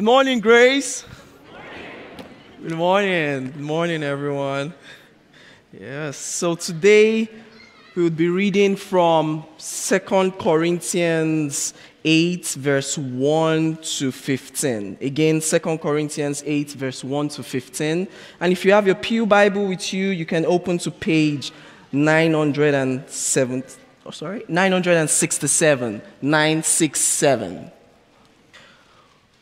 Good morning, Grace. Good morning. Good morning, everyone. Yes, so today we would be reading from Second Corinthians 8, verse 1 to 15. Again, Second Corinthians 8, verse 1 to 15. And if you have your Pew Bible with you, you can open to page 907. Oh, sorry, 967. 967.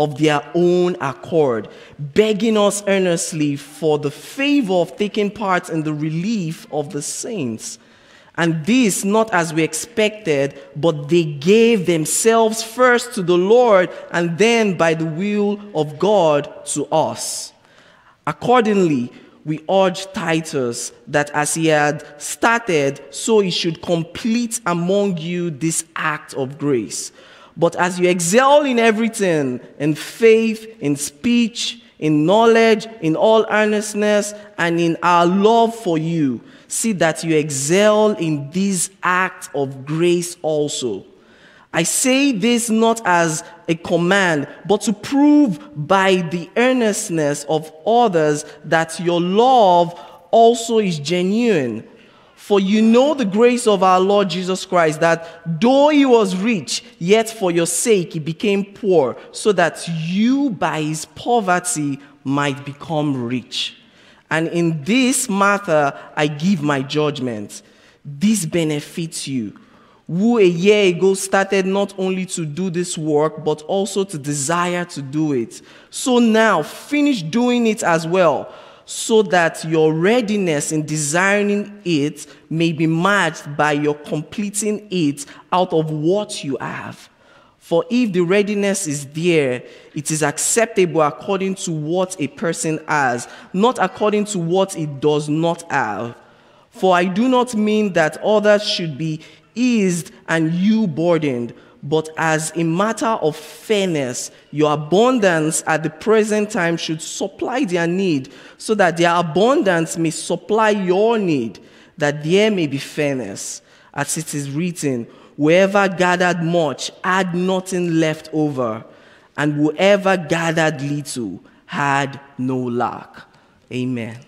of their own accord, begging us earnestly for the favor of taking part in the relief of the saints. And this not as we expected, but they gave themselves first to the Lord, and then by the will of God to us. Accordingly, we urge Titus that as he had started, so he should complete among you this act of grace. But as you excel in everything, in faith, in speech, in knowledge, in all earnestness, and in our love for you, see that you excel in this act of grace also. I say this not as a command, but to prove by the earnestness of others that your love also is genuine. For you know the grace of our Lord Jesus Christ, that though he was rich, yet for your sake he became poor, so that you by his poverty might become rich. And in this matter I give my judgment. This benefits you who a year ago started not only to do this work, but also to desire to do it. So now, finish doing it as well, so that your readiness in desiring it may be matched by your completing it out of what you have. For if the readiness is there, it is acceptable according to what a person has, not according to what it does not have. For I do not mean that others should be eased and you burdened, but as a matter of fairness, your abundance at the present time should supply their need, so that their abundance may supply your need, that there may be fairness. As it is written, whoever gathered much had nothing left over, and whoever gathered little had no lack. Amen.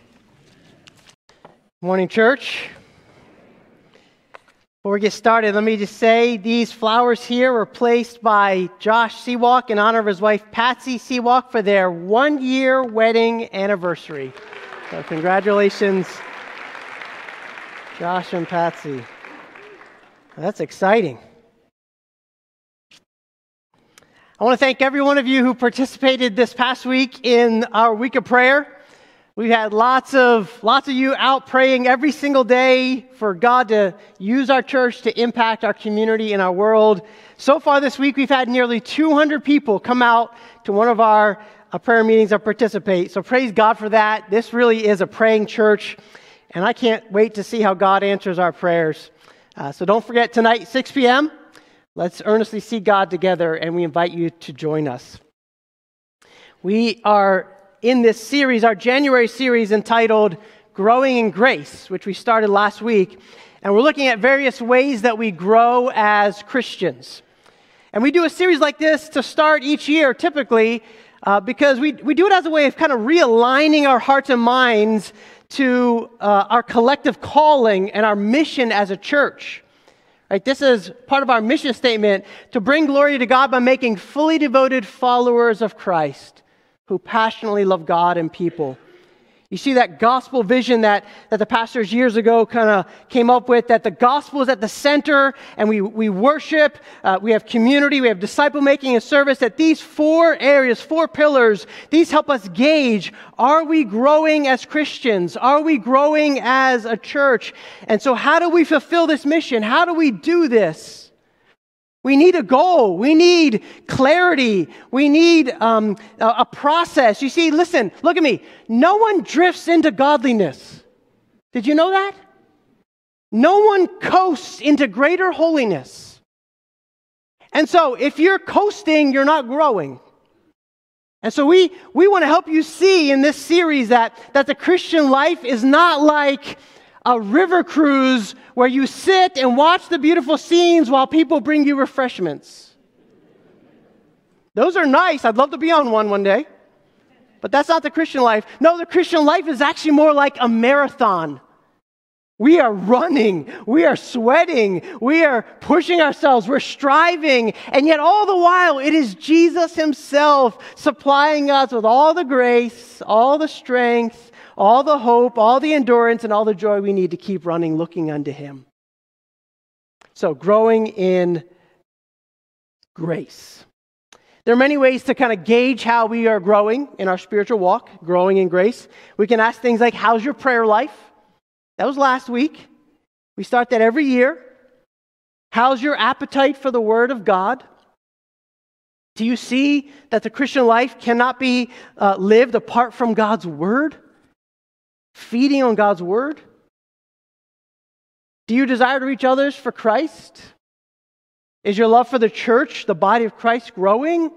Morning, church. Before we get started, let me just say these flowers here were placed by Josh Seawalk in honor of his wife Patsy Seawalk for their one year wedding anniversary. So, congratulations, Josh and Patsy. That's exciting. I want to thank every one of you who participated this past week in our week of prayer. We've had lots of, lots of you out praying every single day for God to use our church to impact our community and our world. So far this week, we've had nearly 200 people come out to one of our uh, prayer meetings or participate. So praise God for that. This really is a praying church, and I can't wait to see how God answers our prayers. Uh, so don't forget tonight, 6 p.m., let's earnestly see God together, and we invite you to join us. We are in this series, our January series entitled Growing in Grace, which we started last week. And we're looking at various ways that we grow as Christians. And we do a series like this to start each year, typically, uh, because we, we do it as a way of kind of realigning our hearts and minds to uh, our collective calling and our mission as a church. Right? This is part of our mission statement to bring glory to God by making fully devoted followers of Christ who passionately love God and people. You see that gospel vision that, that the pastors years ago kind of came up with that the gospel is at the center and we, we worship, uh, we have community, we have disciple making and service. That these four areas, four pillars, these help us gauge are we growing as Christians? Are we growing as a church? And so, how do we fulfill this mission? How do we do this? We need a goal. We need clarity. We need um, a, process. You see, listen, look at me. No one drifts into godliness. Did you know that? No one coasts into greater holiness. And so, if you're coasting, you're not growing. And so, we, we want to help you see in this series that, that the Christian life is not like a river cruise where you sit and watch the beautiful scenes while people bring you refreshments. Those are nice. I'd love to be on one one day. But that's not the Christian life. No, the Christian life is actually more like a marathon. We are running, we are sweating, we are pushing ourselves, we're striving, and yet all the while it is Jesus Himself supplying us with all the grace, all the strength, all the hope, all the endurance, and all the joy we need to keep running looking unto Him. So, growing in grace. There are many ways to kind of gauge how we are growing in our spiritual walk, growing in grace. We can ask things like, How's your prayer life? That was last week. We start that every year. How's your appetite for the Word of God? Do you see that the Christian life cannot be uh, lived apart from God's Word? Feeding on God's word? Do you desire to reach others for Christ? Is your love for the church, the body of Christ, growing?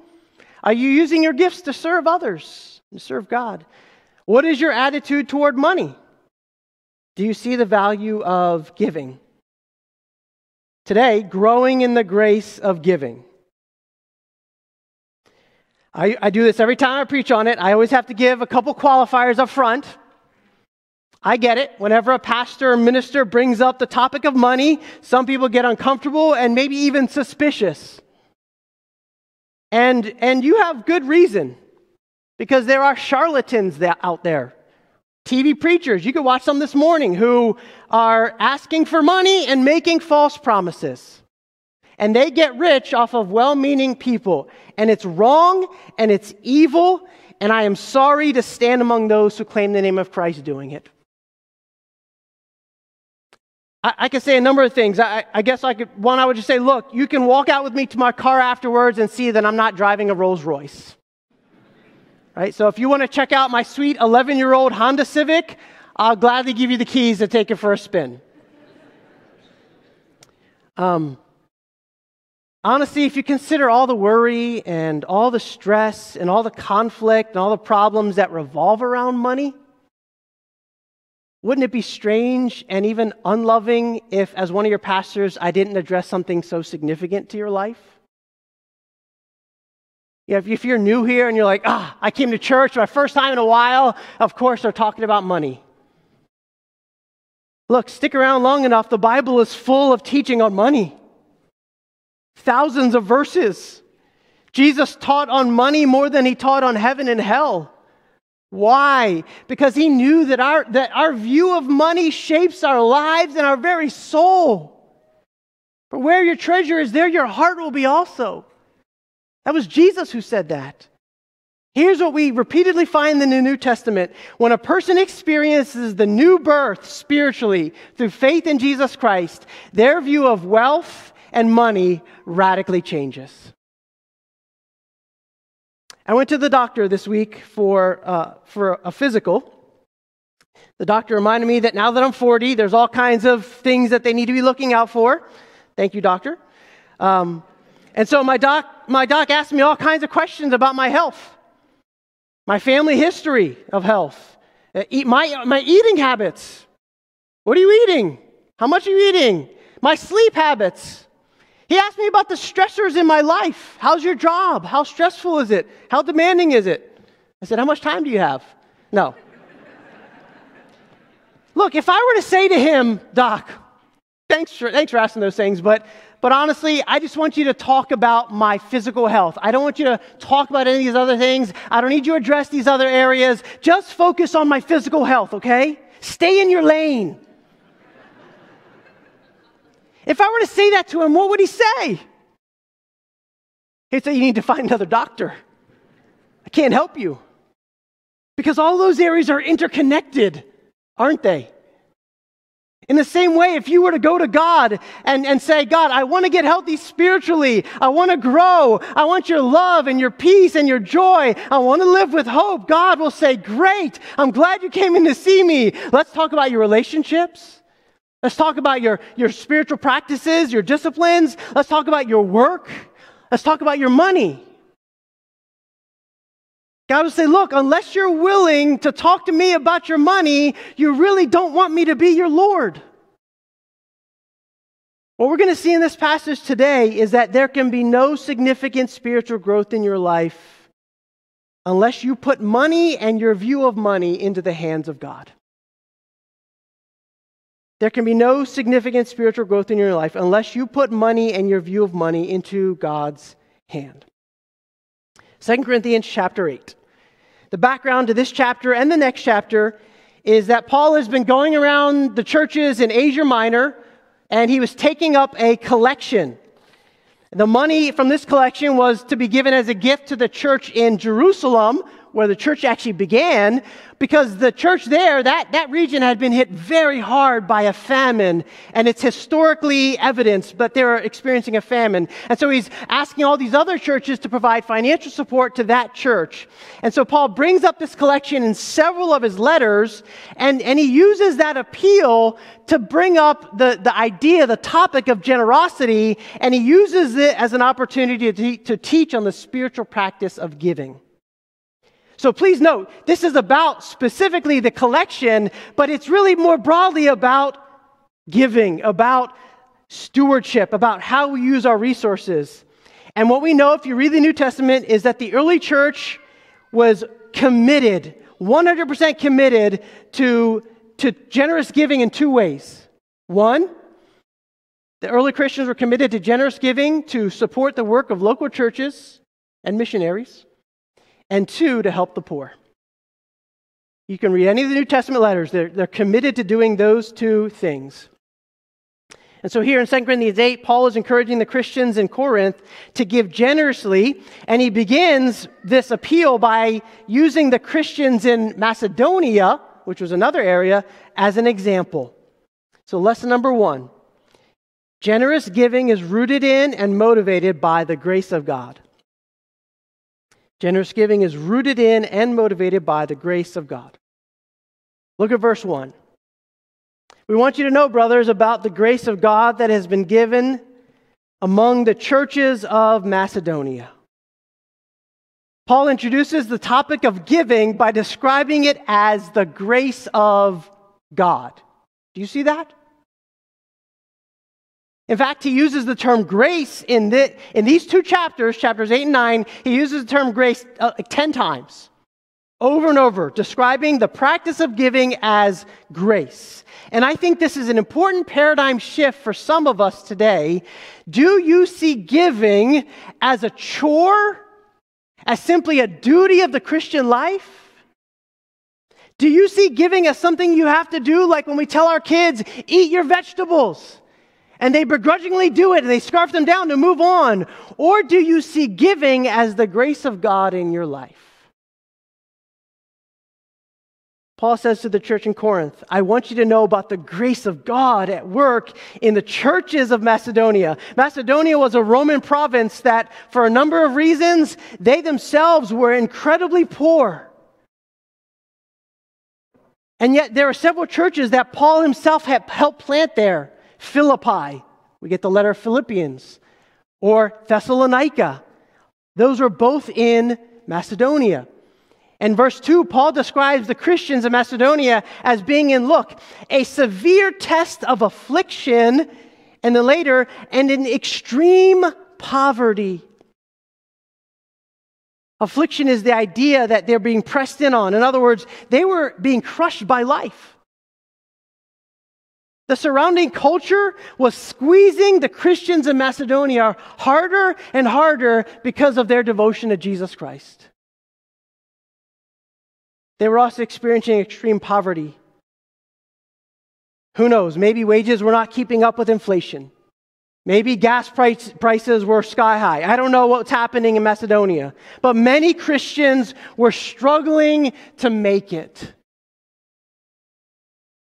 Are you using your gifts to serve others, and serve God? What is your attitude toward money? Do you see the value of giving? Today, growing in the grace of giving. I, I do this every time I preach on it. I always have to give a couple qualifiers up front. I get it. Whenever a pastor or minister brings up the topic of money, some people get uncomfortable and maybe even suspicious. And, and you have good reason because there are charlatans that, out there. TV preachers, you could watch some this morning who are asking for money and making false promises. And they get rich off of well meaning people. And it's wrong and it's evil. And I am sorry to stand among those who claim the name of Christ doing it. I, I could say a number of things. I, I guess I could, one, I would just say, look, you can walk out with me to my car afterwards and see that I'm not driving a Rolls Royce. Right? So if you want to check out my sweet 11 year old Honda Civic, I'll gladly give you the keys to take it for a spin. Um, honestly, if you consider all the worry and all the stress and all the conflict and all the problems that revolve around money, wouldn't it be strange and even unloving if, as one of your pastors, I didn't address something so significant to your life? Yeah, if, if you're new here and you're like, ah, I came to church my first time in a while, of course they're talking about money. Look, stick around long enough, the Bible is full of teaching on money. Thousands of verses. Jesus taught on money more than he taught on heaven and hell. Why? Because he knew that our, that our view of money shapes our lives and our very soul. For where your treasure is, there your heart will be also. That was Jesus who said that. Here's what we repeatedly find in the New Testament. When a person experiences the new birth spiritually through faith in Jesus Christ, their view of wealth and money radically changes. I went to the doctor this week for, uh, for a physical. The doctor reminded me that now that I'm 40, there's all kinds of things that they need to be looking out for. Thank you, doctor. Um, and so my doc, my doc asked me all kinds of questions about my health, my family history of health, uh, my, my eating habits. What are you eating? How much are you eating? My sleep habits. He asked me about the stressors in my life. How's your job? How stressful is it? How demanding is it? I said, How much time do you have? No. Look, if I were to say to him, Doc, thanks for, thanks for asking those things, but, but honestly, I just want you to talk about my physical health. I don't want you to talk about any of these other things. I don't need you to address these other areas. Just focus on my physical health, okay? Stay in your lane. If I were to say that to him, what would he say? He'd say, You need to find another doctor. I can't help you. Because all those areas are interconnected, aren't they? In the same way, if you were to go to God and, and say, God, I want to get healthy spiritually. I want to grow. I want your love and your peace and your joy. I want to live with hope. God will say, Great. I'm glad you came in to see me. Let's talk about your relationships. Let's talk about your, your spiritual practices, your disciplines. Let's talk about your work. Let's talk about your money. God will say, Look, unless you're willing to talk to me about your money, you really don't want me to be your Lord. What we're going to see in this passage today is that there can be no significant spiritual growth in your life unless you put money and your view of money into the hands of God. There can be no significant spiritual growth in your life unless you put money and your view of money into God's hand. 2 Corinthians chapter 8. The background to this chapter and the next chapter is that Paul has been going around the churches in Asia Minor and he was taking up a collection. The money from this collection was to be given as a gift to the church in Jerusalem, where the church actually began, because the church there, that, that region had been hit very hard by a famine, and it's historically evidenced, but they're experiencing a famine. And so he's asking all these other churches to provide financial support to that church. And so Paul brings up this collection in several of his letters, and, and he uses that appeal to bring up the, the idea, the topic of generosity, and he uses it as an opportunity to, to teach on the spiritual practice of giving. So please note, this is about specifically the collection, but it's really more broadly about giving, about stewardship, about how we use our resources. And what we know, if you read the New Testament, is that the early church was committed, 100% committed to, to generous giving in two ways. One, the early Christians were committed to generous giving to support the work of local churches and missionaries and two, to help the poor. You can read any of the New Testament letters, they're, they're committed to doing those two things. And so here in 2 Corinthians 8, Paul is encouraging the Christians in Corinth to give generously, and he begins this appeal by using the Christians in Macedonia, which was another area, as an example. So, lesson number one generous giving is rooted in and motivated by the grace of God. Generous giving is rooted in and motivated by the grace of God. Look at verse 1. We want you to know, brothers, about the grace of God that has been given among the churches of Macedonia. Paul introduces the topic of giving by describing it as the grace of God. Do you see that? In fact, he uses the term grace in, the, in these two chapters, chapters 8 and 9, he uses the term grace uh, 10 times, over and over, describing the practice of giving as grace. And I think this is an important paradigm shift for some of us today. Do you see giving as a chore, as simply a duty of the Christian life? Do you see giving as something you have to do, like when we tell our kids, eat your vegetables? And they begrudgingly do it and they scarf them down to move on? Or do you see giving as the grace of God in your life? Paul says to the church in Corinth, I want you to know about the grace of God at work in the churches of Macedonia. Macedonia was a Roman province that, for a number of reasons, they themselves were incredibly poor. And yet, there are several churches that Paul himself had helped plant there. Philippi, we get the letter Philippians, or Thessalonica. Those are both in Macedonia. And verse 2, Paul describes the Christians of Macedonia as being in, look, a severe test of affliction, and then later, and in extreme poverty. Affliction is the idea that they're being pressed in on. In other words, they were being crushed by life. The surrounding culture was squeezing the Christians in Macedonia harder and harder because of their devotion to Jesus Christ. They were also experiencing extreme poverty. Who knows? Maybe wages were not keeping up with inflation. Maybe gas price, prices were sky high. I don't know what's happening in Macedonia. But many Christians were struggling to make it.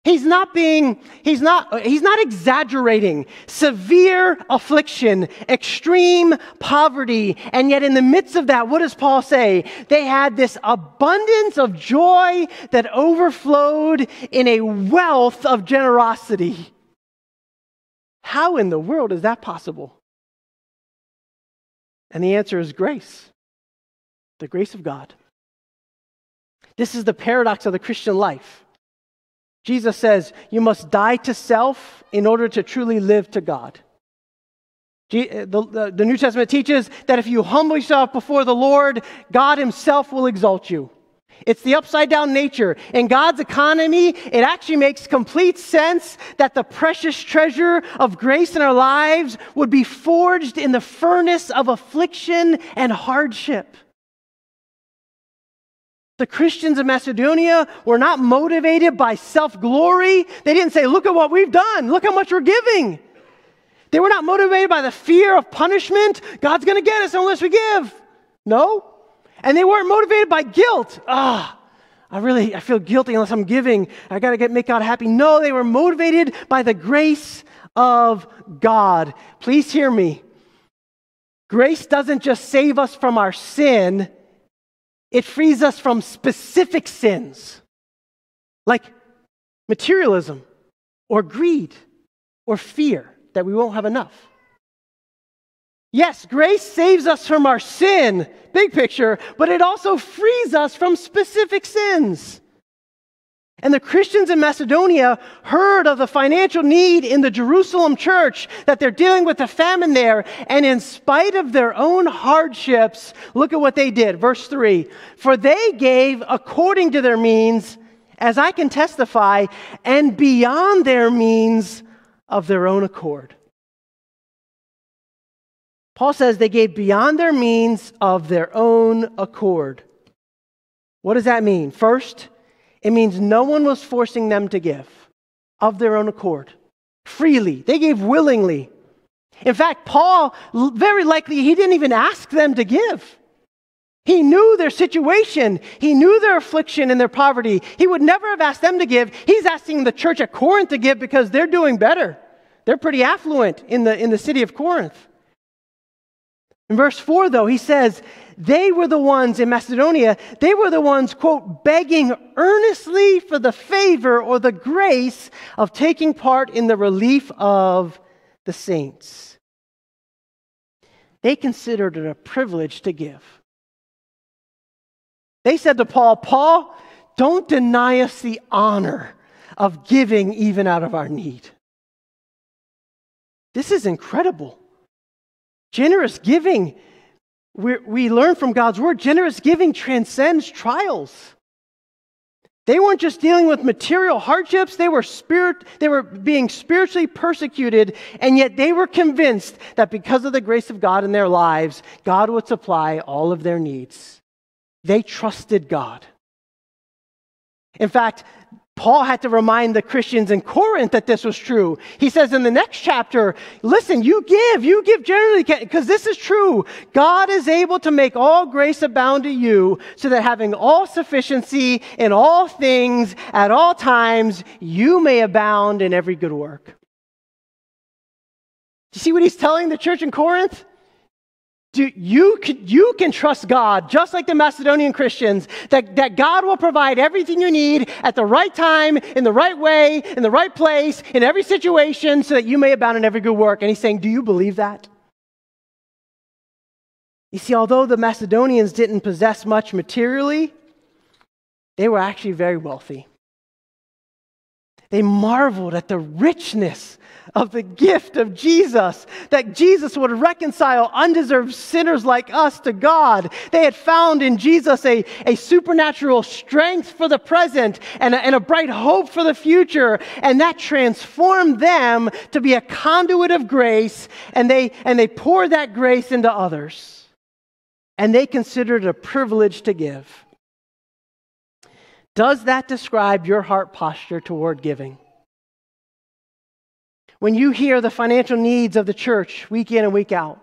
He's not being, he's not, he's not exaggerating. Severe affliction, extreme poverty. And yet, in the midst of that, what does Paul say? They had this abundance of joy that overflowed in a wealth of generosity. How in the world is that possible? And the answer is grace the grace of God. This is the paradox of the Christian life. Jesus says, You must die to self in order to truly live to God. Uh, the, the, New Testament teaches that if you humble yourself before the Lord, God Himself will exalt you. It's the upside down nature. In God's economy, it actually makes complete sense that the precious treasure of grace in our lives would be forged in the furnace of affliction and hardship. The Christians of Macedonia were not motivated by self glory. They didn't say, Look at what we've done, look how much we're giving. They were not motivated by the fear of punishment. God's going to get us unless we give. No. And they weren't motivated by guilt. Ah, I really I feel guilty unless I'm giving. I got to get make God happy. No, they were motivated by the grace of God. Please hear me. Grace doesn't just save us from our sin, it frees us from specific sins like materialism or greed or fear that we won't have enough. Yes, grace saves us from our sin, big picture, but it also frees us from specific sins. And the Christians in Macedonia heard of the financial need in the Jerusalem church, that they're dealing with the famine there. And in spite of their own hardships, look at what they did. Verse 3 For they gave according to their means, as I can testify, and beyond their means of their own accord. Paul says they gave beyond their means of their own accord. What does that mean? First, it means no one was forcing them to give of their own accord, freely. They gave willingly. In fact, Paul, very likely, he didn't even ask them to give. He knew their situation. He knew their affliction and their poverty. He would never have asked them to give. He's asking the church at Corinth to give because they're doing better. They're pretty affluent in the, in the city of Corinth. In verse 4, though, he says, they were the ones in Macedonia, they were the ones, quote, begging earnestly for the favor or the grace of taking part in the relief of the saints. They considered it a privilege to give. They said to Paul, Paul, don't deny us the honor of giving even out of our need. This is incredible. Generous giving, we we learn from God's word, generous giving transcends trials. They weren't just dealing with material hardships, they were, spirit, they were being spiritually persecuted, and yet they were convinced that because of the grace of God in their lives, God would supply all of their needs. They trusted God. In fact, Paul had to remind the Christians in Corinth that this was true. He says in the next chapter, listen, you give, you give generally, because this is true. God is able to make all grace abound to you, so that having all sufficiency in all things at all times, you may abound in every good work. Do you see what he's telling the church in Corinth? Do you, you can trust God, just like the Macedonian Christians, that, that God will provide everything you need at the right time, in the right way, in the right place, in every situation, so that you may abound in every good work. And he's saying, Do you believe that? You see, although the Macedonians didn't possess much materially, they were actually very wealthy. They marveled at the richness of the gift of Jesus, that Jesus would reconcile undeserved sinners like us to God. They had found in Jesus a, a supernatural strength for the present and a, and a bright hope for the future, and that transformed them to be a conduit of grace, and they, and they poured that grace into others. And they considered it a privilege to give. Does that describe your heart posture toward giving? When you hear the financial needs of the church week in and week out,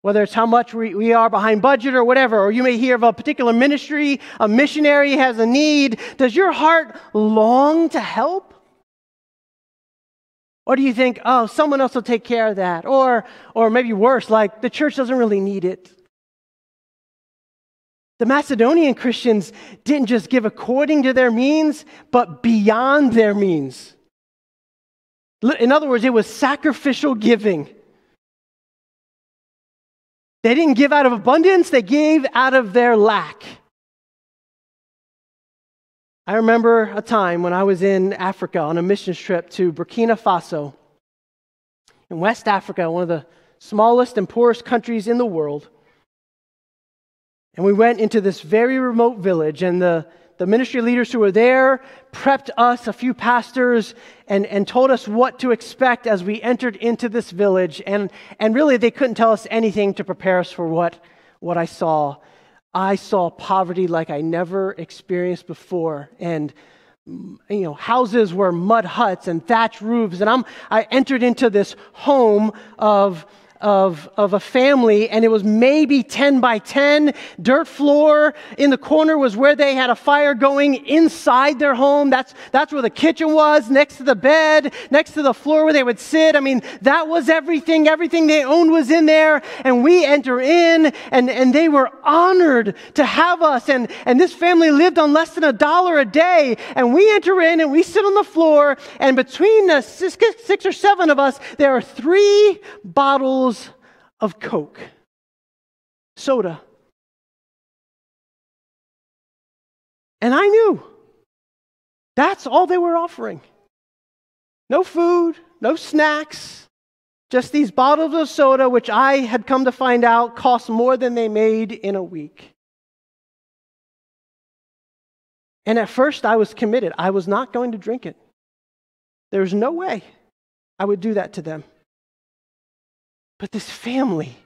whether it's how much we, we are behind budget or whatever, or you may hear of a particular ministry, a missionary has a need, does your heart long to help? Or do you think, oh, someone else will take care of that? Or, or maybe worse, like the church doesn't really need it. The Macedonian Christians didn't just give according to their means, but beyond their means. In other words, it was sacrificial giving. They didn't give out of abundance, they gave out of their lack. I remember a time when I was in Africa on a mission trip to Burkina Faso in West Africa, one of the smallest and poorest countries in the world. And we went into this very remote village, and the, the ministry leaders who were there prepped us, a few pastors, and, and told us what to expect as we entered into this village. And, and really, they couldn't tell us anything to prepare us for what, what I saw. I saw poverty like I never experienced before. And you know, houses were mud huts and thatch roofs. And I'm, I entered into this home of of, of a family, and it was maybe 10 by 10. Dirt floor in the corner was where they had a fire going inside their home. That's, that's where the kitchen was, next to the bed, next to the floor where they would sit. I mean, that was everything. Everything they owned was in there. And we enter in, and, and they were honored to have us. And, and this family lived on less than a dollar a day. And we enter in, and we sit on the floor, and between the six, six or seven of us, there are three bottles bottles of Coke, soda. And I knew that's all they were offering. No food, no snacks, just these bottles of soda, which I had come to find out cost more than they made in a week. And at first, I was committed. I was not going to drink it. There was no way I would do that to them. But this family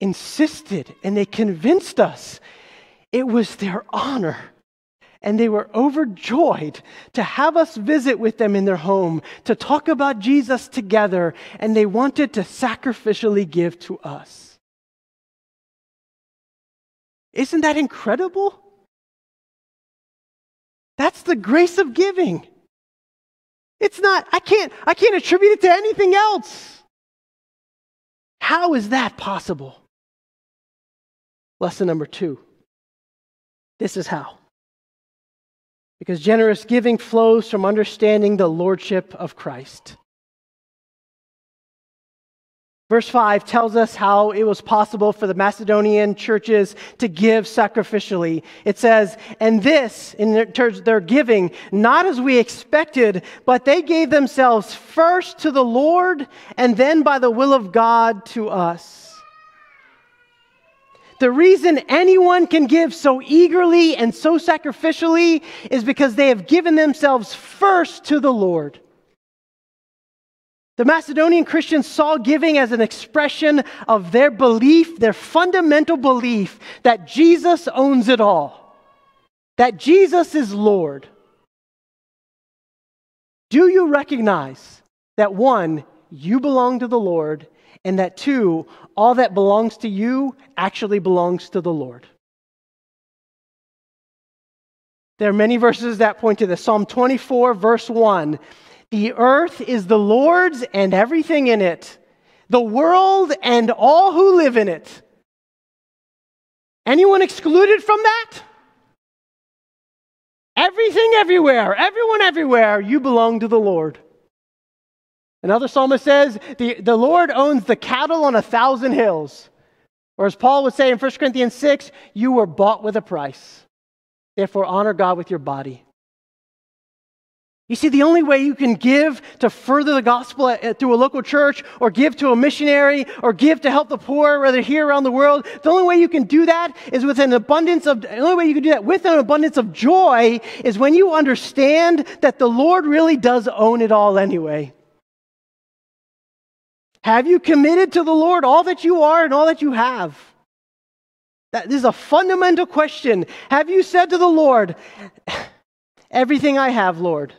insisted and they convinced us it was their honor. And they were overjoyed to have us visit with them in their home, to talk about Jesus together, and they wanted to sacrificially give to us. Isn't that incredible? That's the grace of giving. It's not, I can't, I can't attribute it to anything else. How is that possible? Lesson number two. This is how. Because generous giving flows from understanding the lordship of Christ. Verse 5 tells us how it was possible for the Macedonian churches to give sacrificially. It says, and this, in of their giving, not as we expected, but they gave themselves first to the Lord and then by the will of God to us. The reason anyone can give so eagerly and so sacrificially is because they have given themselves first to the Lord. The Macedonian Christians saw giving as an expression of their belief, their fundamental belief that Jesus owns it all, that Jesus is Lord. Do you recognize that one, you belong to the Lord, and that two, all that belongs to you actually belongs to the Lord? There are many verses that point to this. Psalm 24, verse 1 the earth is the Lord's and everything in it, the world and all who live in it. Anyone excluded from that? Everything everywhere, everyone everywhere, you belong to the Lord. Another psalmist says, the, the Lord owns the cattle on a thousand hills. Or as Paul would say in 1 Corinthians 6, you were bought with a price. Therefore, honor God with your body. You see, the only way you can give to further the gospel through a local church, or give to a missionary, or give to help the poor, whether here around the world, the only way you can do that is with an abundance of, the only way you can do that with an abundance of joy is when you understand that the Lord really does own it all anyway. Have you committed to the Lord all that you are and all that you have? This is a fundamental question. Have you said to the Lord, Everything I have, Lord,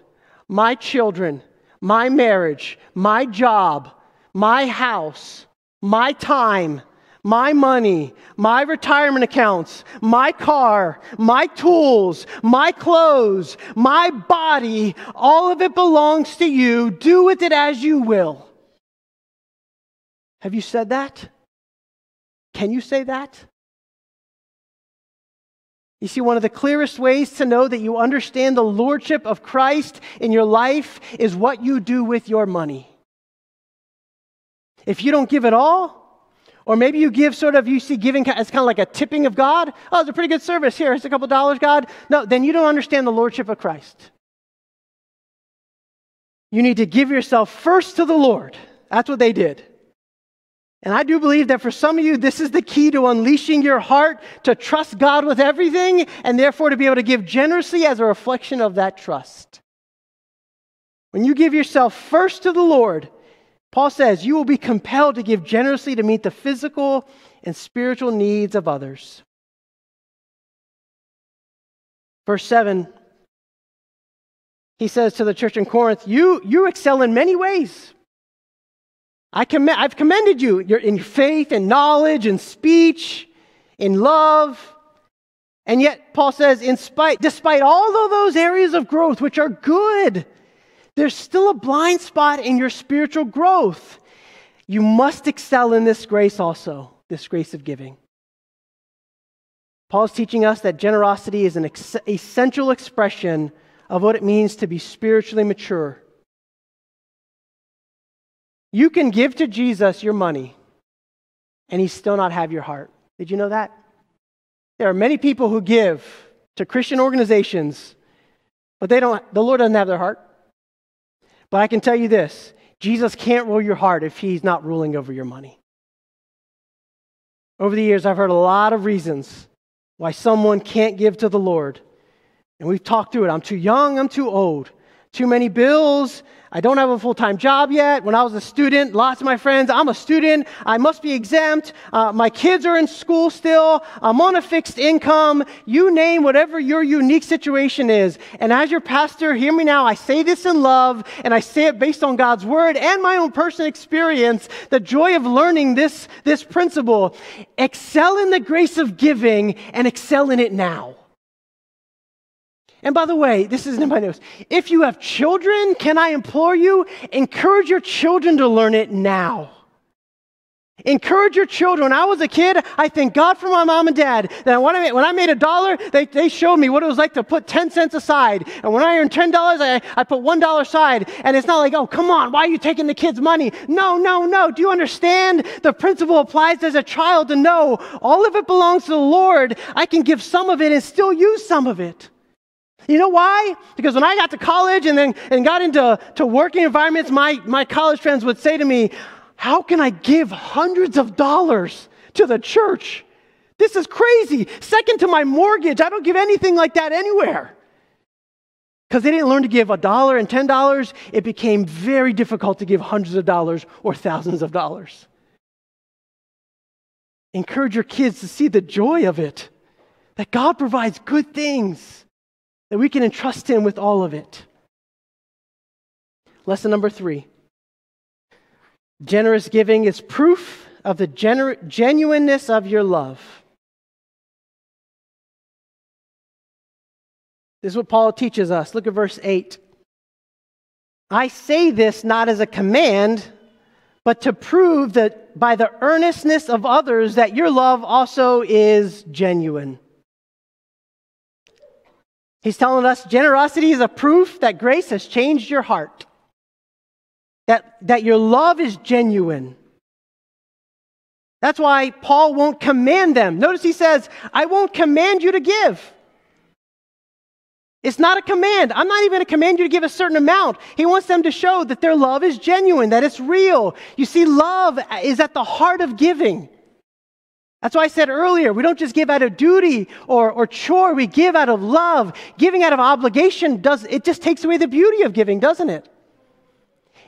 my children, my marriage, my job, my house, my time, my money, my retirement accounts, my car, my tools, my clothes, my body, all of it belongs to you. Do with it as you will. Have you said that? Can you say that? You see, one of the clearest ways to know that you understand the lordship of Christ in your life is what you do with your money. If you don't give it all, or maybe you give sort of, you see giving as kind of like a tipping of God. Oh, it's a pretty good service. Here, here's a couple dollars, God. No, then you don't understand the lordship of Christ. You need to give yourself first to the Lord. That's what they did. And I do believe that for some of you, this is the key to unleashing your heart to trust God with everything and therefore to be able to give generously as a reflection of that trust. When you give yourself first to the Lord, Paul says you will be compelled to give generously to meet the physical and spiritual needs of others. Verse 7, he says to the church in Corinth, You, you excel in many ways. I comm- I've commended you in your faith and knowledge and speech, in love. And yet, Paul says, in spite, despite all of those areas of growth, which are good, there's still a blind spot in your spiritual growth. You must excel in this grace also, this grace of giving. Paul's teaching us that generosity is an ex- essential expression of what it means to be spiritually mature. You can give to Jesus your money and he still not have your heart. Did you know that? There are many people who give to Christian organizations, but they don't the Lord doesn't have their heart. But I can tell you this, Jesus can't rule your heart if he's not ruling over your money. Over the years I've heard a lot of reasons why someone can't give to the Lord. And we've talked through it. I'm too young, I'm too old. Too many bills, I don't have a full time job yet. When I was a student, lots of my friends, I'm a student. I must be exempt. Uh, my kids are in school still. I'm on a fixed income. You name whatever your unique situation is. And as your pastor, hear me now. I say this in love and I say it based on God's word and my own personal experience. The joy of learning this, this principle. Excel in the grace of giving and excel in it now. And by the way, this isn't in my notes. If you have children, can I implore you, encourage your children to learn it now. Encourage your children. When I was a kid, I thank God for my mom and dad that when I made, when I made a dollar, they, they showed me what it was like to put 10 cents aside. And when I earned $10, I, I put $1 aside. And it's not like, oh, come on, why are you taking the kids' money? No, no, no. Do you understand? The principle applies as a child to know all of it belongs to the Lord. I can give some of it and still use some of it. You know why? Because when I got to college and then and got into to working environments, my, my college friends would say to me, How can I give hundreds of dollars to the church? This is crazy. Second to my mortgage, I don't give anything like that anywhere. Because they didn't learn to give a dollar and ten dollars, it became very difficult to give hundreds of dollars or thousands of dollars. Encourage your kids to see the joy of it, that God provides good things that we can entrust Him with all of it. Lesson number three generous giving is proof of the genu- genuineness of your love. This is what Paul teaches us. Look at verse 8. I say this not as a command, but to prove that by the earnestness of others that your love also is genuine. He's telling us generosity is a proof that grace has changed your heart, that, that your love is genuine. That's why Paul won't command them. Notice he says, I won't command you to give. It's not a command. I'm not even going to command you to give a certain amount. He wants them to show that their love is genuine, that it's real. You see, love is at the heart of giving. That's why I said earlier, we don't just give out of duty or, or chore, we give out of love. Giving out of obligation does it just takes away the beauty of giving, doesn't it?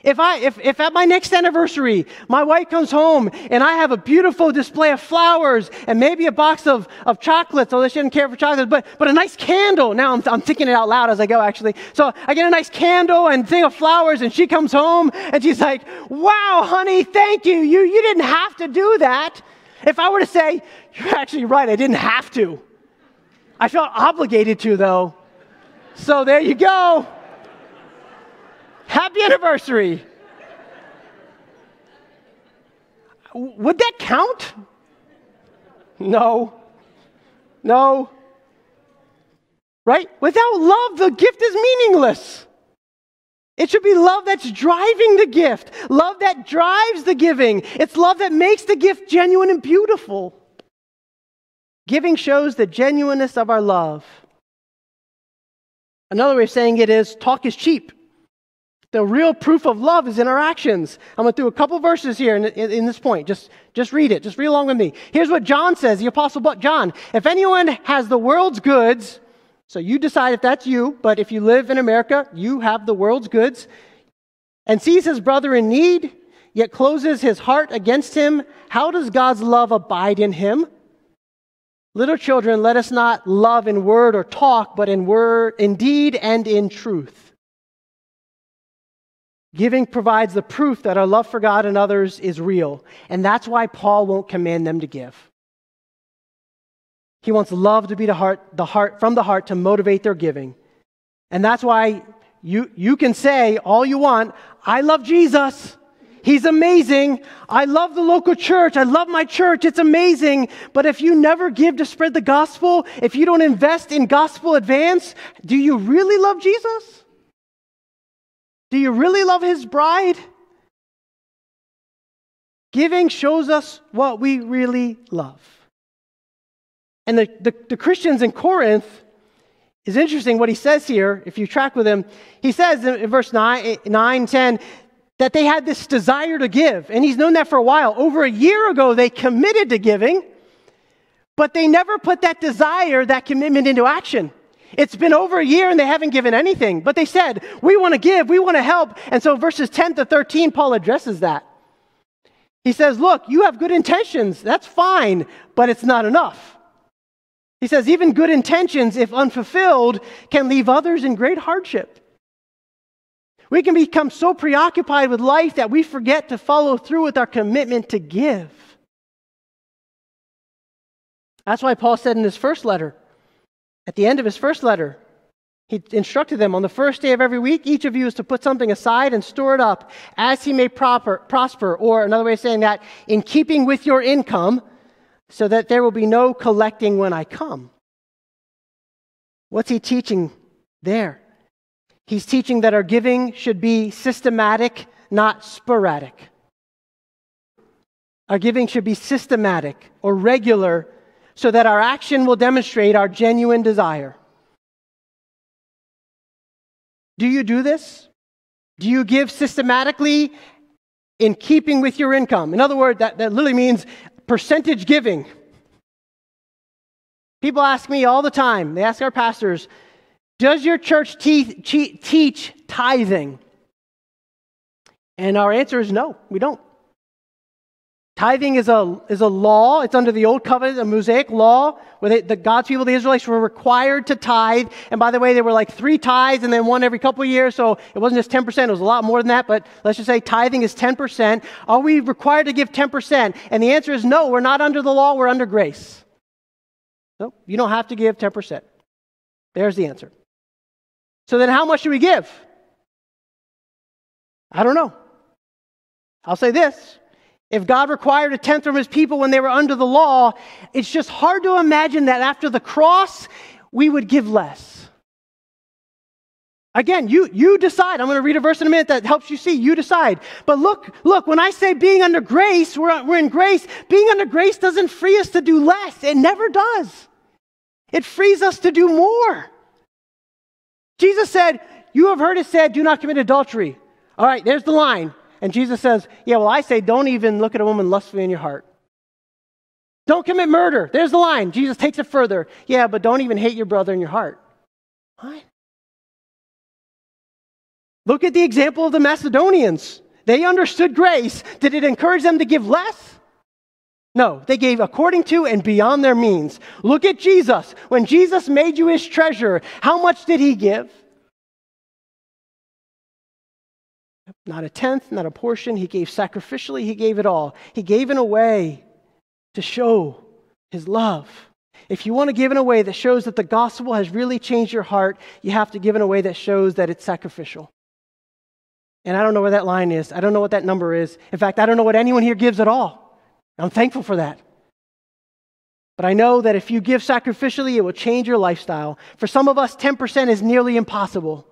If I if, if at my next anniversary my wife comes home and I have a beautiful display of flowers and maybe a box of, of chocolates, although she doesn't care for chocolates, but but a nice candle. Now I'm, I'm thinking it out loud as I go actually. So I get a nice candle and thing of flowers and she comes home and she's like, Wow, honey, thank you. You you didn't have to do that. If I were to say, You're actually right, I didn't have to. I felt obligated to, though. So there you go. Happy anniversary. Would that count? No. No. Right? Without love, the gift is meaningless. It should be love that's driving the gift, love that drives the giving. It's love that makes the gift genuine and beautiful. Giving shows the genuineness of our love. Another way of saying it is talk is cheap. The real proof of love is in our actions. I'm going to do a couple verses here in, in, in, this point. Just, just read it. Just read along with me. Here's what John says, the Apostle John. If anyone has the world's goods, so you decide if that's you, but if you live in America, you have the world's goods, and sees his brother in need, yet closes his heart against him, how does God's love abide in him? Little children, let us not love in word or talk, but in word, in deed and in truth. Giving provides the proof that our love for God and others is real. And that's why Paul won't command them to give. He wants love to be the heart, the heart from the heart to motivate their giving. And that's why you, you can say all you want, I love Jesus. He's amazing. I love the local church. I love my church. It's amazing. But if you never give to spread the gospel, if you don't invest in gospel advance, do you really love Jesus? Do you really love his bride? Giving shows us what we really love. And the, the, the, Christians in Corinth is interesting what he says here, if you track with him. He says in, verse 9, eh, 9, 10, that they had this desire to give. And he's known that for a while. Over a year ago, they committed to giving, but they never put that desire, that commitment into action. It's been over a year and they haven't given anything, but they said, We want to give, we want to help. And so, verses 10 to 13, Paul addresses that. He says, Look, you have good intentions. That's fine, but it's not enough. He says, Even good intentions, if unfulfilled, can leave others in great hardship. We can become so preoccupied with life that we forget to follow through with our commitment to give. That's why Paul said in his first letter, at the end of his first letter, he instructed them on the first day of every week, each of you is to put something aside and store it up as he may proper, prosper, or another way of saying that, in keeping with your income, so that there will be no collecting when I come. What's he teaching there? He's teaching that our giving should be systematic, not sporadic. Our giving should be systematic or regular, so that our action will demonstrate our genuine desire. Do you do this? Do you give systematically in keeping with your income? In other words, that, that literally means percentage giving. People ask me all the time, they ask our pastors, does your church te- te- teach tithing? And our answer is no, we don't. Tithing is a, is a law. It's under the Old Covenant, a Mosaic law, where they, the God's people, the Israelites, were required to tithe. And by the way, there were like three tithes and then one every couple of years, so it wasn't just 10%, it was a lot more than that, but let's just say tithing is 10%. Are we required to give 10%? And the answer is no, we're not under the law, we're under grace. No, you don't have to give 10%. There's the answer. So then how much should we give? I don't know. I'll say this if God required a tenth from his people when they were under the law, it's just hard to imagine that after the cross, we would give less. Again, you, you decide. I'm going to read a verse in a minute that helps you see. You decide. But look, look, when I say being under grace, we're, we're in grace. Being under grace doesn't free us to do less. It never does. It frees us to do more. Jesus said, You have heard it said, do not commit adultery. All right, there's the line. And Jesus says, Yeah, well, I say don't even look at a woman lustfully in your heart. Don't commit murder. There's the line. Jesus takes it further. Yeah, but don't even hate your brother in your heart. What? Look at the example of the Macedonians. They understood grace. Did it encourage them to give less? No, they gave according to and beyond their means. Look at Jesus. When Jesus made you his treasure, how much did he give? Not a tenth, not a portion. He gave sacrificially, he gave it all. He gave in a way to show his love. If you want to give in a way that shows that the gospel has really changed your heart, you have to give in a way that shows that it's sacrificial. And I don't know where that line is. I don't know what that number is. In fact, I don't know what anyone here gives at all. I'm thankful for that. But I know that if you give sacrificially, it will change your lifestyle. For some of us, 10% is nearly impossible.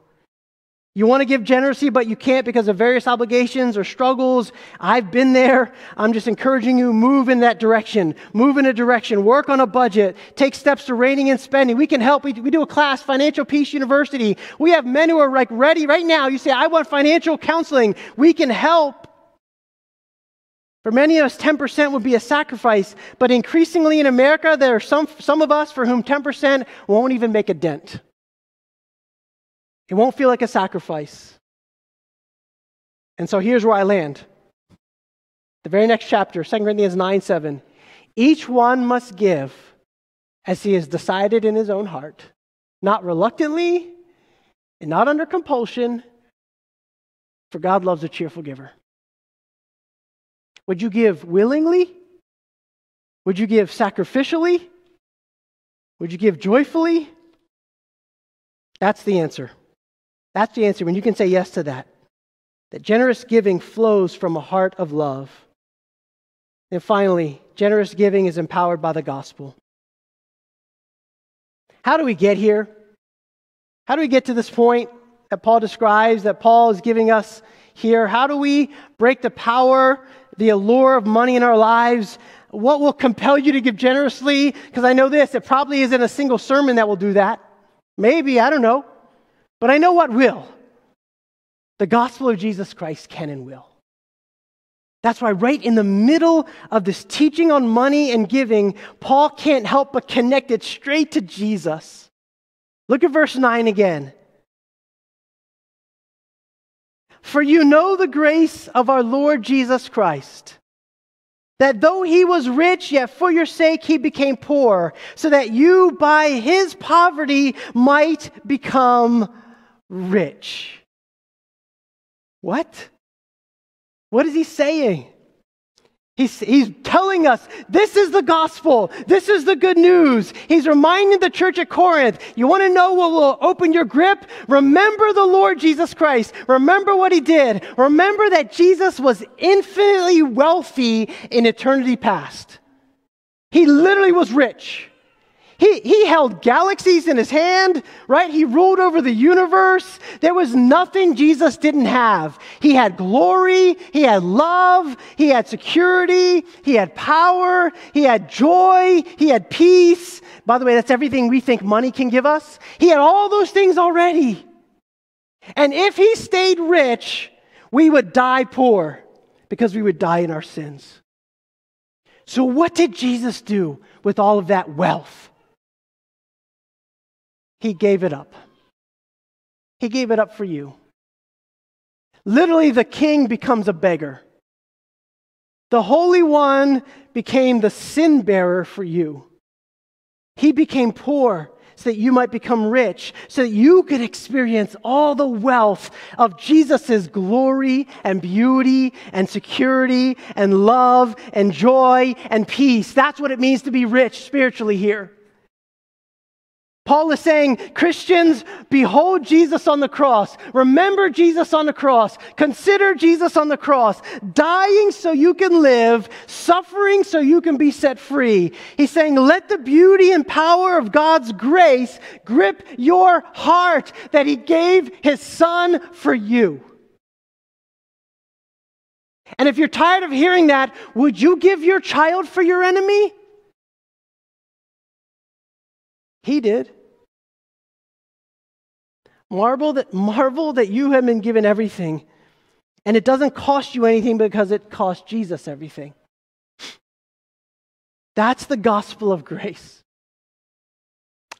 You want to give generously, but you can't because of various obligations or struggles. I've been there. I'm just encouraging you move in that direction. Move in a direction. Work on a budget. Take steps to reining in spending. We can help. We, we do a class, Financial Peace University. We have men who are like ready right now. You say, I want financial counseling. We can help. For many of us, 10% would be a sacrifice, but increasingly in America, there are some, some of us for whom 10% won't even make a dent. It won't feel like a sacrifice. And so here's where I land. The very next chapter, 2 Corinthians 9 7. Each one must give as he has decided in his own heart, not reluctantly and not under compulsion, for God loves a cheerful giver. Would you give willingly? Would you give sacrificially? Would you give joyfully? That's the answer. That's the answer when you can say yes to that. That generous giving flows from a heart of love. And finally, generous giving is empowered by the gospel. How do we get here? How do we get to this point that Paul describes, that Paul is giving us here? How do we break the power, the allure of money in our lives? What will compel you to give generously? Because I know this, it probably isn't a single sermon that will do that. Maybe, I don't know. But I know what will. The gospel of Jesus Christ can and will. That's why, right in the middle of this teaching on money and giving, Paul can't help but connect it straight to Jesus. Look at verse 9 again. For you know the grace of our Lord Jesus Christ, that though he was rich, yet for your sake he became poor, so that you by his poverty might become rich. What? What is he saying? He's, he's telling us this is the gospel. This is the good news. He's reminding the church at Corinth you want to know what will open your grip? Remember the Lord Jesus Christ. Remember what he did. Remember that Jesus was infinitely wealthy in eternity past. He literally was rich. He, he held galaxies in his hand, right? He ruled over the universe. There was nothing Jesus didn't have. He had glory, he had love, he had security, he had power, he had joy, he had peace. By the way, that's everything we think money can give us. He had all those things already. And if he stayed rich, we would die poor because we would die in our sins. So, what did Jesus do with all of that wealth? He gave it up. He gave it up for you. Literally, the king becomes a beggar. The Holy One became the sin bearer for you. He became poor so that you might become rich, so that you could experience all the wealth of Jesus' glory and beauty and security and love and joy and peace. That's what it means to be rich spiritually here. Paul is saying, Christians, behold Jesus on the cross. Remember Jesus on the cross. Consider Jesus on the cross, dying so you can live, suffering so you can be set free. He's saying, let the beauty and power of God's grace grip your heart that He gave His Son for you. And if you're tired of hearing that, would you give your child for your enemy? He did. Marvel that, marvel that you have been given everything, and it doesn't cost you anything because it cost Jesus everything. That's the gospel of grace.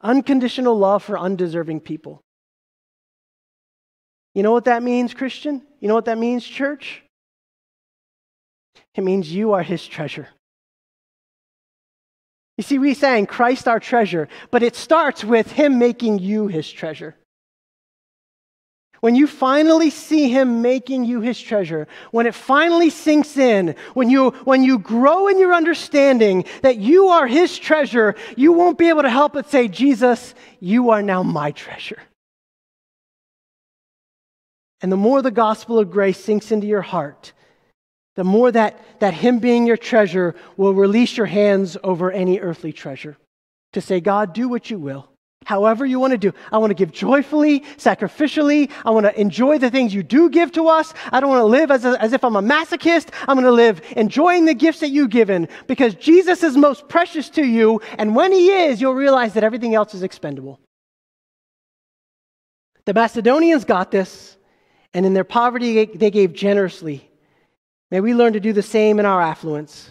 Unconditional love for undeserving people. You know what that means, Christian? You know what that means, church? It means you are his treasure. You see, we sang Christ our treasure, but it starts with him making you his treasure. When you finally see him making you his treasure, when it finally sinks in, when you, when you grow in your understanding that you are his treasure, you won't be able to help but say, Jesus, you are now my treasure. And the more the gospel of grace sinks into your heart, the more that, that him being your treasure will release your hands over any earthly treasure to say, God, do what you will. However, you want to do. I want to give joyfully, sacrificially. I want to enjoy the things you do give to us. I don't want to live as, a, as if I'm a masochist. I'm going to live enjoying the gifts that you've given because Jesus is most precious to you. And when he is, you'll realize that everything else is expendable. The Macedonians got this, and in their poverty, they gave generously. May we learn to do the same in our affluence.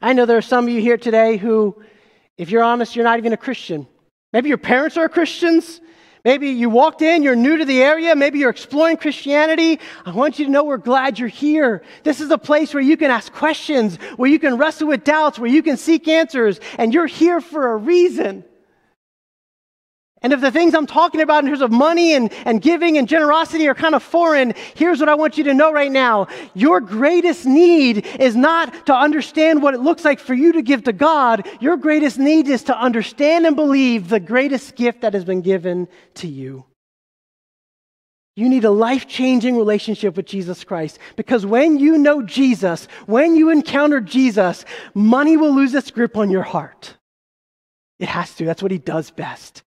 I know there are some of you here today who if you're honest, you're not even a Christian. Maybe your parents are Christians. Maybe you walked in, you're new to the area, maybe you're exploring Christianity. I want you to know we're glad you're here. This is a place where you can ask questions, where you can wrestle with doubts, where you can seek answers, and you're here for a reason. And if the things I'm talking about in terms of money and, and giving and generosity are kind of foreign, here's what I want you to know right now. Your greatest need is not to understand what it looks like for you to give to God. Your greatest need is to understand and believe the greatest gift that has been given to you. You need a life changing relationship with Jesus Christ because when you know Jesus, when you encounter Jesus, money will lose its grip on your heart. It has to. That's what he does best.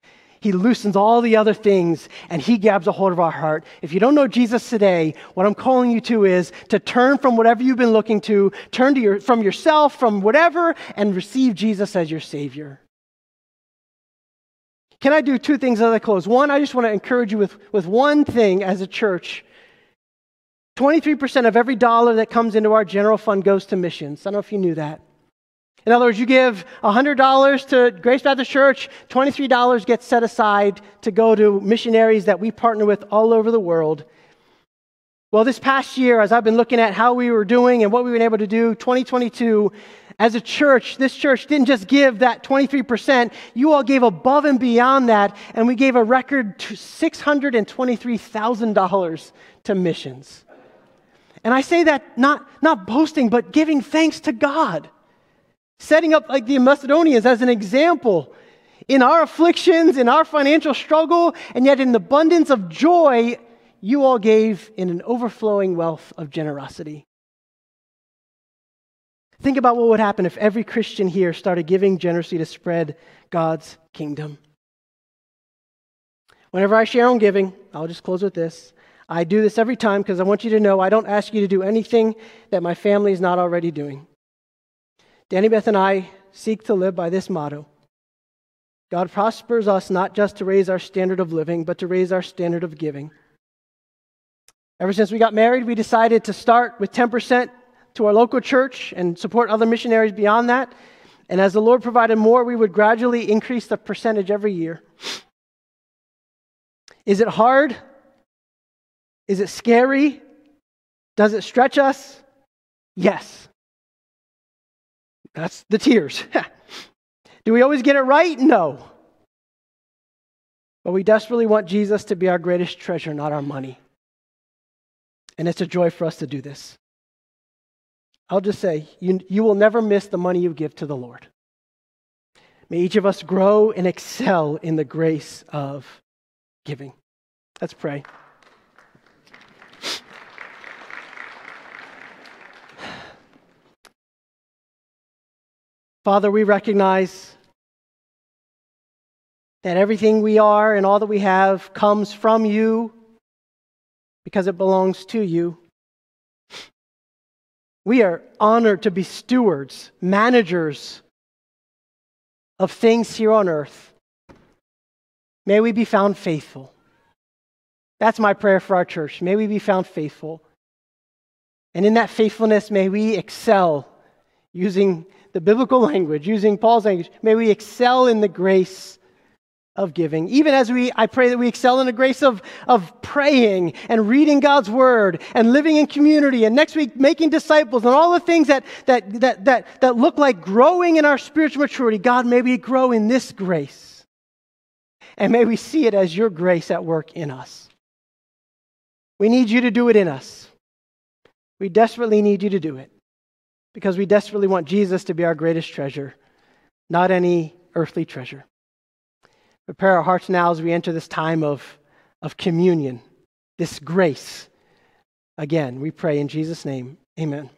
He loosens all the other things and he grabs a hold of our heart. If you don't know Jesus today, what I'm calling you to is to turn from whatever you've been looking to, turn to your, from yourself, from whatever, and receive Jesus as your Savior. Can I do two things as I close? One, I just want to encourage you with, with one thing as a church. 23% of every dollar that comes into our general fund goes to missions. I don't know if you knew that. In other words, you give $100 to Grace Baptist Church, $23 gets set aside to go to missionaries that we partner with all over the world. Well, this past year, as I've been looking at how we were doing and what we've been able to do, 2022, as a church, this church didn't just give that 23%, you all gave above and beyond that, and we gave a record $623,000 to missions. And I say that not, not boasting, but giving thanks to God setting up like the Macedonians as an example in our afflictions, in our financial struggle, and yet in the abundance of joy, you all gave in an overflowing wealth of generosity. Think about what would happen if every Christian here started giving generously to spread God's kingdom. Whenever I share on giving, I'll just close with this. I do this every time because I want you to know I don't ask you to do anything that my family is not already doing. Danny Beth and I seek to live by this motto God prospers us not just to raise our standard of living, but to raise our standard of giving. Ever since we got married, we decided to start with 10% to our local church and support other missionaries beyond that. And as the Lord provided more, we would gradually increase the percentage every year. Is it hard? Is it scary? Does it stretch us? Yes. That's the tears. Do we always get it right? No. But we desperately want Jesus to be our greatest treasure, not our money. And it's a joy for us to do this. I'll just say, you, you will never miss the money you give to the Lord. May each of us grow and excel in the grace of giving. Let's pray. Father, we recognize that everything we are and all that we have comes from you because it belongs to you. We are honored to be stewards, managers of things here on earth. May we be found faithful. That's my prayer for our church. May we be found faithful. And in that faithfulness, may we excel using the biblical language, using Paul's language, may we excel in the grace of giving. Even as we, I pray that we excel in the grace of, of praying and reading God's word and living in community and next week making disciples and all the things that, that, that, that, that look like growing in our spiritual maturity. God, may we grow in this grace. and may we see it as your grace at work in us. We need you to do it in us. We desperately need you to do it because we desperately want Jesus to be our greatest treasure, not any earthly treasure. Prepare our hearts now as we enter this time of, of communion, this grace. Again, we pray in Jesus' name. Amen.